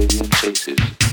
oblivion chases.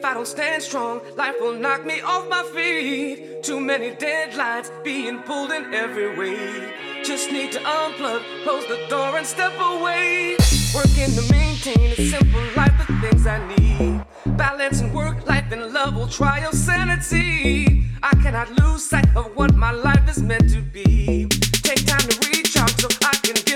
If I don't stand strong, life will knock me off my feet. Too many deadlines being pulled in every way. Just need to unplug, close the door, and step away. Working to maintain a simple life, the things I need. Balancing work, life, and love will try your sanity. I cannot lose sight of what my life is meant to be. Take time to reach out so I can.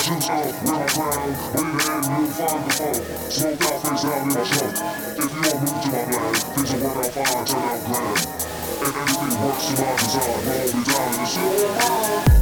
too tough, real proud. Wave hand, you'll find the foe. Smoke out, face out in the trunk. If you don't move to my plan, things will work out fine, turn out grand. And everything works to my design. We'll all be down in the shit.